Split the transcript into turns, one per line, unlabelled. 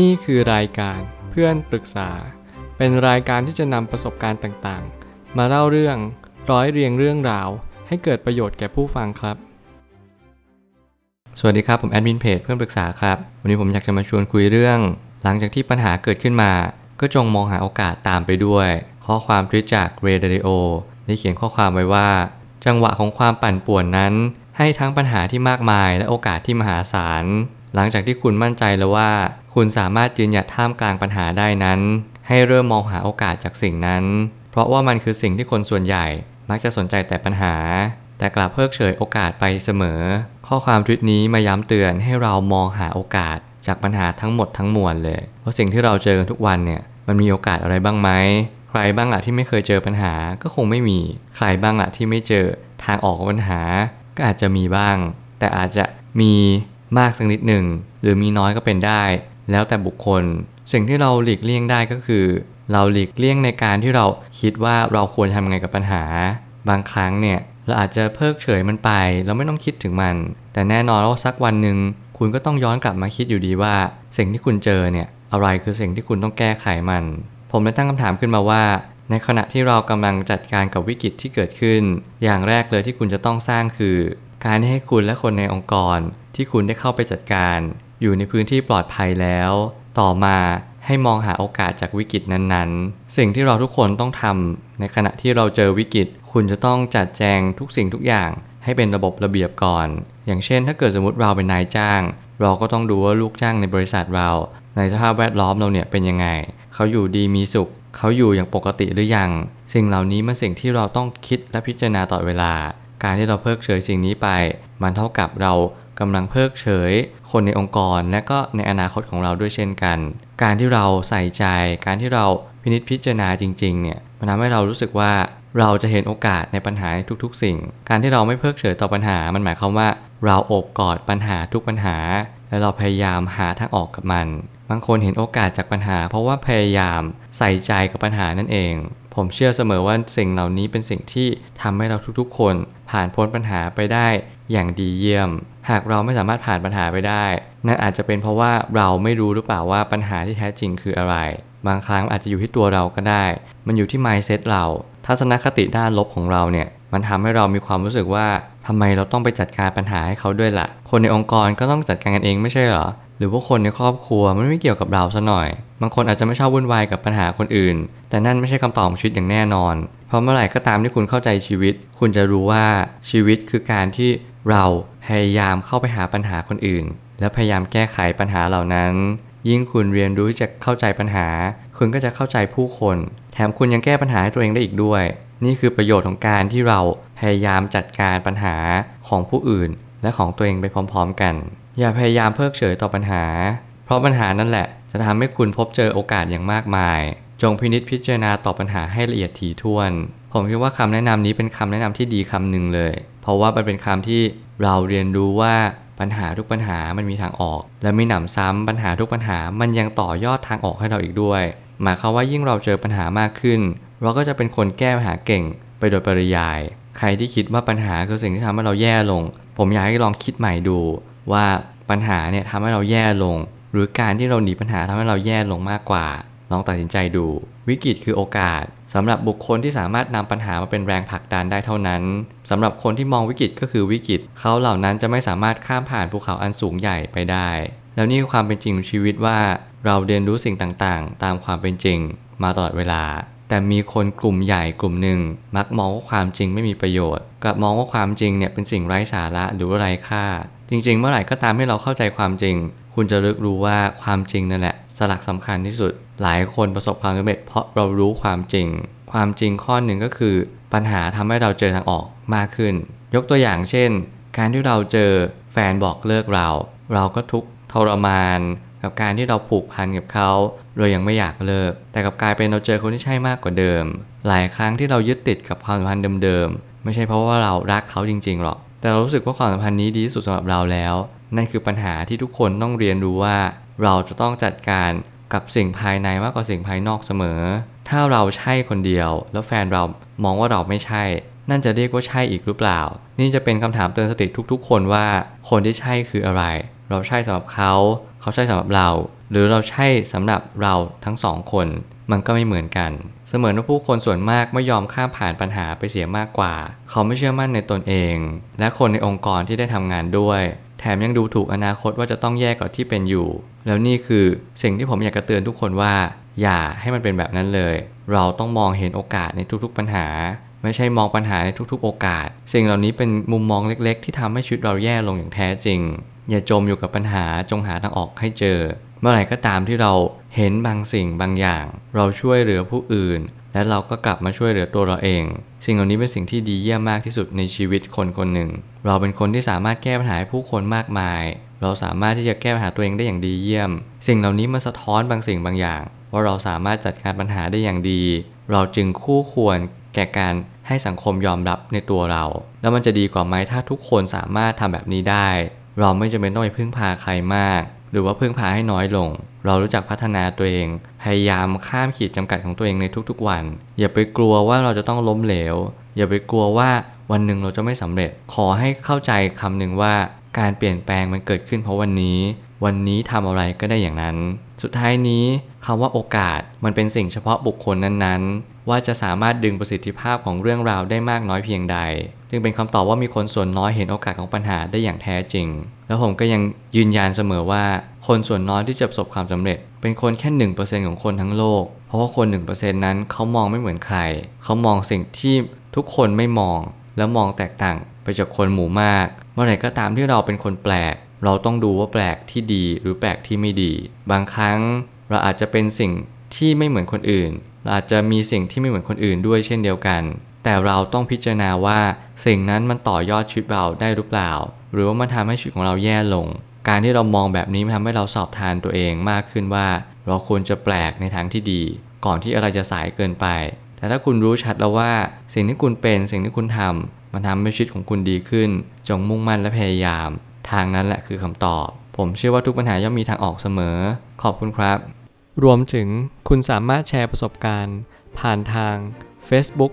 นี่คือรายการเพื่อนปรึกษา เป็นรายการที่จะนำประสบการณ์ต่างๆ มาเล่าเรื่องร้อยเรียงเรื่องราว ให้เกิดประโยชน์แก่ผู้ฟังครับ สวัสดีครับ ผมแอดมินเพจเพื่อนปรึกษาครับ วันนี้ผมอยากจะมาชวนคุยเรื่อง หลังจากที่ปัญหาเกิดขึ้นมา ก็จงมองหาโอกาสตามไปด้วย ข้อความทวิตจากเรเดริโอได้เขียนข้อความไว้ว่า จังหวะของความปั่นป่วนนั้น ให้ทั้งปัญหาที่มากมายและโอกาสที่มหาศาลหลังจากที่คุณมั่นใจแล้วว่า คุณสามารถยืนหยัดท่ามกลางปัญหาได้นั้น ให้เริ่มมองหาโอกาสจากสิ่งนั้น เพราะว่ามันคือสิ่งที่คนส่วนใหญ่มักจะสนใจแต่ปัญหา แต่กลับเพิกเฉยโอกาสไปเสมอ ข้อความทวิตนี้มาย้ำเตือนให้เรามองหาโอกาสจากปัญหาทั้งหมดทั้งมวลเลยว่าสิ่งที่เราเจอทุกวันเนี่ยมันมีโอกาสอะไรบ้างไหมใครบ้างล่ะที่ไม่เคยเจอปัญหาก็คงไม่มี ใครบ้างล่ะที่ไม่เจอทางออกของปัญหา ก็อาจจะมีบ้าง แต่อาจจะมีมากสักนิดหนึ่งหรือมีน้อยก็เป็นได้ แล้วแต่บุคคล สิ่งที่เราหลีกเลี่ยงได้ก็คือ เราหลีกเลี่ยงในการที่เราคิดว่าเราควรทำไงกับปัญหา บางครั้งเนี่ยเราอาจจะเพิกเฉยมันไป เราไม่ต้องคิดถึงมัน แต่แน่นอนว่าสักวันหนึ่งคุณก็ต้องย้อนกลับมาคิดอยู่ดีว่า สิ่งที่คุณเจอเนี่ยอะไรคือสิ่งที่คุณต้องแก้ไขมัน ผมได้ตั้งคำถามขึ้นมาว่า ในขณะที่เรากำลังจัดการกับวิกฤตที่เกิดขึ้น อย่างแรกเลยที่คุณจะต้องสร้างคือ การให้คุณและคนในองค์กรที่คุณได้เข้าไปจัดการ อยู่ในพื้นที่ปลอดภัยแล้ว ต่อมาให้มองหาโอกาสจากวิกฤตนั้นๆ สิ่งที่เราทุกคนต้องทำในขณะที่เราเจอวิกฤต คุณจะต้องจัดแจงทุกสิ่งทุกอย่างให้เป็นระบบระเบียบก่อน อย่างเช่น ถ้าเกิดสมมติเราเป็นนายจ้าง เราก็ต้องดูว่าลูกจ้างในบริษัทเรา ในสภาพแวดล้อมเราเนี่ยเป็นยังไง เขาอยู่ดีมีสุข เขาอยู่อย่างปกติหรือยัง สิ่งเหล่านี้มันสิ่งที่เราต้องคิดและพิจารณาต่อเวลา การที่เราเพิกเฉยสิ่งนี้ไป มันเท่ากับเรา กำลังเพิกเฉย คนในองค์กรและก็ในอนาคตของเราด้วยเช่นกัน การที่เราใส่ใจ การที่เราพินิจพิจารณาจริงๆเนี่ยมันทำให้เรารู้สึกว่าเราจะเห็นโอกาสในปัญหาในทุกๆ สิ่ง การที่เราไม่เพิกเฉยต่อปัญหา มันหมายความว่าเราโอบกอดปัญหาทุกปัญหา และเราพยายามหาทางออกกับมัน บางคนเห็นโอกาสจากปัญหา เพราะว่าพยายามใส่ใจกับปัญหานั่นเอง ผมเชื่อเสมอว่าสิ่งเหล่านี้เป็นสิ่งที่ทำให้เราทุกๆ คนผ่านพ้นปัญหาไปได้ อย่างดีเยี่ยม หากเราไม่สามารถผ่านปัญหาไปได้ นั่นอาจจะเป็นเพราะว่าเราไม่รู้หรือเปล่าว่าปัญหาที่แท้จริงคืออะไร บางครั้งอาจจะอยู่ที่ตัวเราก็ได้ มันอยู่ที่ mindset เราทัศนคติด้านลบของเราเนี่ยมันทำให้เรามีความรู้สึกว่าทำไมเราต้องไปจัดการปัญหาให้เขาด้วยละ่ะ คนในองค์กรก็ต้องจัดการกันเองไม่ใช่เหรอ หรือว่าคนในครอบครัวมันไม่เกี่ยวกับเราซะหน่อย บางคนอาจจะไม่ชอบวุ่นวายกับปัญหาคนอื่น แต่นั่นไม่ใช่คำตอบของชีวิตอย่างแน่นอน เพราะเมื่อไหร่ก็ตามที่คุณเข้าใจชีวิต คุณจะรู้ว่าชีวิตคือการที่ เราพยายามเข้าไปหาปัญหาคนอื่น และพยายามแก้ไขปัญหาเหล่านั้น ยิ่งคุณเรียนรู้จะเข้าใจปัญหา คุณก็จะเข้าใจผู้คน แถมคุณยังแก้ปัญหาให้ตัวเองได้อีกด้วย นี่คือประโยชน์ของการที่เราพยายามจัดการปัญหาของผู้อื่น และของตัวเองไปพร้อม ๆ กัน อย่าพยายามเพิกเฉยต่อปัญหา เพราะปัญหานั่นแหละ จะทำให้คุณพบเจอโอกาสอย่างมากมาย จงพินิจพิจารณาต่อปัญหาให้ละเอียดถี่ถ้วน ผมคิดว่าคำแนะนำนี้เป็นคำแนะนำที่ดีคำหนึ่งเลย เพราะว่ามันเป็นคำที่เราเรียนรู้ว่าปัญหาทุกปัญหามันมีทางออก และไม่หนำซ้ำปัญหาทุกปัญหามันยังต่อยอดทางออกให้เราอีกด้วย หมายความว่ายิ่งเราเจอปัญหามากขึ้น เราก็จะเป็นคนแก้ปัญหาเก่งไปโดยปริยาย ใครที่คิดว่าปัญหาคือสิ่งที่ทำให้เราแย่ลง ผมอยากให้ลองคิดใหม่ดู ว่าปัญหาเนี่ยทำให้เราแย่ลง หรือการที่เราหนีปัญหาทำให้เราแย่ลงมากกว่า ลองตัดสินใจดู วิกฤตคือโอกาส สำหรับบุคคลที่สามารถนำปัญหามาเป็นแรงผลักดันได้เท่านั้นสำหรับคนที่มองวิกฤตก็คือวิกฤตเขาเหล่านั้นจะไม่สามารถข้ามผ่านภูเขาอันสูงใหญ่ไปได้ แล้วนี่คือความเป็นจริงของชีวิตว่า เราเรียนรู้สิ่งต่างๆ ตามความเป็นจริง มาตลอดเวลา แต่มีคนกลุ่มใหญ่กลุ่มหนึ่ง มักมองว่าความจริงไม่มีประโยชน์กลับมองว่าความจริงเนี่ยเป็นสิ่งไร้สาระหรือไร้ค่า จริง ๆ เมื่อไหร่ก็ตามให้เราเข้าใจความจริง คุณจะรึกรู้ว่าความจริงนั่นแหละ ลักสำคัญที่สุด หลายคนประสบความสำเร็จเพราะเรารู้ความจริง ความจริงข้อหนึ่งก็คือปัญหาทำให้เราเจอทางออกมากขึ้น ยกตัวอย่างเช่น การที่เราเจอแฟนบอกเลิกเรา เราก็ทุกทรมาน กับการที่เราผูกพันกับเขาเรายังไม่อยากเลิก แต่กับกลายเป็นเราเจอคนที่ใช่มากกว่าเดิม หลายครั้งที่เรายึดติดกับความสัมพันธ์เดิมๆไม่ใช่เพราะว่าเรารักเขาจริงๆหรอก แต่เรารู้สึกว่าความสัมพันธ์นี้ดีที่สุดสำหรับเราแล้วนั่นคือปัญหาที่ทุกคนต้องเรียนรู้ว่าเราจะต้องจัดการกับสิ่งภายในมากกว่าสิ่งภายนอกเสมอ ถ้าเราใช่คนเดียว แล้วแฟนเรามองว่าเราไม่ใช่ นั่นจะเรียกว่าใช่อีกหรือเปล่า นี่จะเป็นคำถามเตือนสติทุกๆ คนว่าคนที่ใช่คืออะไร เราใช่สำหรับเขา เขาใช่สำหรับเราหหรือเราใช่สำหรับเราทั้งสองคน มันก็ไม่เหมือนกัน เสมือนว่าผู้คนส่วนมากไม่ยอมข้ามผ่านปัญหาไปเสียมากกว่า เขาไม่เชื่อมั่นในตนเอง และคนในองค์กรที่ได้ทำงานด้วย แถมยังดูถูกอนาคตว่าจะต้องแย่กว่าที่เป็นอยู่ แล้วนี่คือสิ่งที่ผมอยากจะเตือนทุกคนว่า อย่าให้มันเป็นแบบนั้นเลย เราต้องมองเห็นโอกาสในทุกๆปัญหา ไม่ใช่มองปัญหาในทุกๆ โอกาส สิ่งเหล่านี้เป็นมุมมองเล็กๆ ที่ทำให้ชีวิตเราแย่ลงอย่างแท้จริง อย่าจมอยู่กับปัญหาจงหาทางออกให้เจอ เมื่อไหร่ก็ตามที่เราเห็นบางสิ่งบางอย่าง เราช่วยเหลือผู้อื่น และเราก็กลับมาช่วยเหลือตัวเราเอง สิ่งเหล่านี้เป็นสิ่งที่ดีเยี่ยมมากที่สุดในชีวิตคนคนหนึ่ง เราเป็นคนที่สามารถแก้ปัญหาให้ผู้คนมากมาย เราสามารถที่จะแก้ปัญหาตัวเองได้อย่างดีเยี่ยม สิ่งเหล่านี้มันสะท้อนบางสิ่งบางอย่าง ว่าเราสามารถจัดการปัญหาได้อย่างดี เราจึงคู่ควรแก่การให้สังคมยอมรับในตัวเรา แล้วมันจะดีกว่าไหมถ้าทุกคนสามารถทำแบบนี้ได้ เราไม่จำเป็นต้องไปพึ่งพาใครมาก หรือว่าพึ่งพาให้น้อยลง เรารู้จักพัฒนาตัวเอง พยายามข้ามขีดจำกัดของตัวเองในทุกๆวัน อย่าไปกลัวว่าเราจะต้องล้มเหลว อย่าไปกลัวว่าวันหนึ่งเราจะไม่สำเร็จ ขอให้เข้าใจคำหนึ่งว่าการเปลี่ยนแปลงมันเกิดขึ้นเพราะวันนี้ วันนี้ทำอะไรก็ได้อย่างนั้น สุดท้ายนี้คำว่าโอกาสมันเป็นสิ่งเฉพาะบุคคลนั้นๆ ว่าจะสามารถดึงประสิทธิภาพของเรื่องราวได้มากน้อยเพียงใด จึงเป็นคำตอบว่ามีคนส่วนน้อยเห็นโอกาสของปัญหาได้อย่างแท้จริง แล้วผมก็ยังยืนยันเสมอว่า คนส่วนน้อยที่จะประสบความสำเร็จ เป็นคนแค่ 1%ของคนทั้งโลก เพราะว่าคน 1%นั้นเขามองไม่เหมือนใคร เขามองสิ่งที่ทุกคนไม่มอง แล้วมองแตกต่างไปจากคนหมู่มาก เมื่อไหร่ก็ตามที่เราเป็นคนแปลก เราต้องดูว่าแปลกที่ดีหรือแปลกที่ไม่ดี บางครั้งเราอาจจะเป็นสิ่งที่ไม่เหมือนคนอื่น เราอาจจะมีสิ่งที่ไม่เหมือนคนอื่นด้วยเช่นเดียวกัน แต่เราต้องพิจารณาว่าสิ่งนั้นมันต่อยอดชีวิตเราได้หรือเปล่า หรือว่ามันทำให้ชีวิตของเราแย่ลง การที่เรามองแบบนี้มันทำให้เราสอบทานตัวเองมากขึ้นว่า เราควรจะแปลกในทางที่ดี ก่อนที่อะไรจะสายเกินไป แต่ถ้าคุณรู้ชัดแล้วว่า สิ่งที่คุณเป็นสิ่งที่คุณทำมันทำให้ชีวิตของคุณดีขึ้น จงมุ่งมั่นและพยายาม ทางนั้นแหละคือคำตอบ ผมเชื่อว่าทุกปัญหาย่อมมีทางออกเสมอ ขอบคุณครับ รวมถึงคุณสามารถแชร์ประสบการณ์ ผ่านทาง Facebook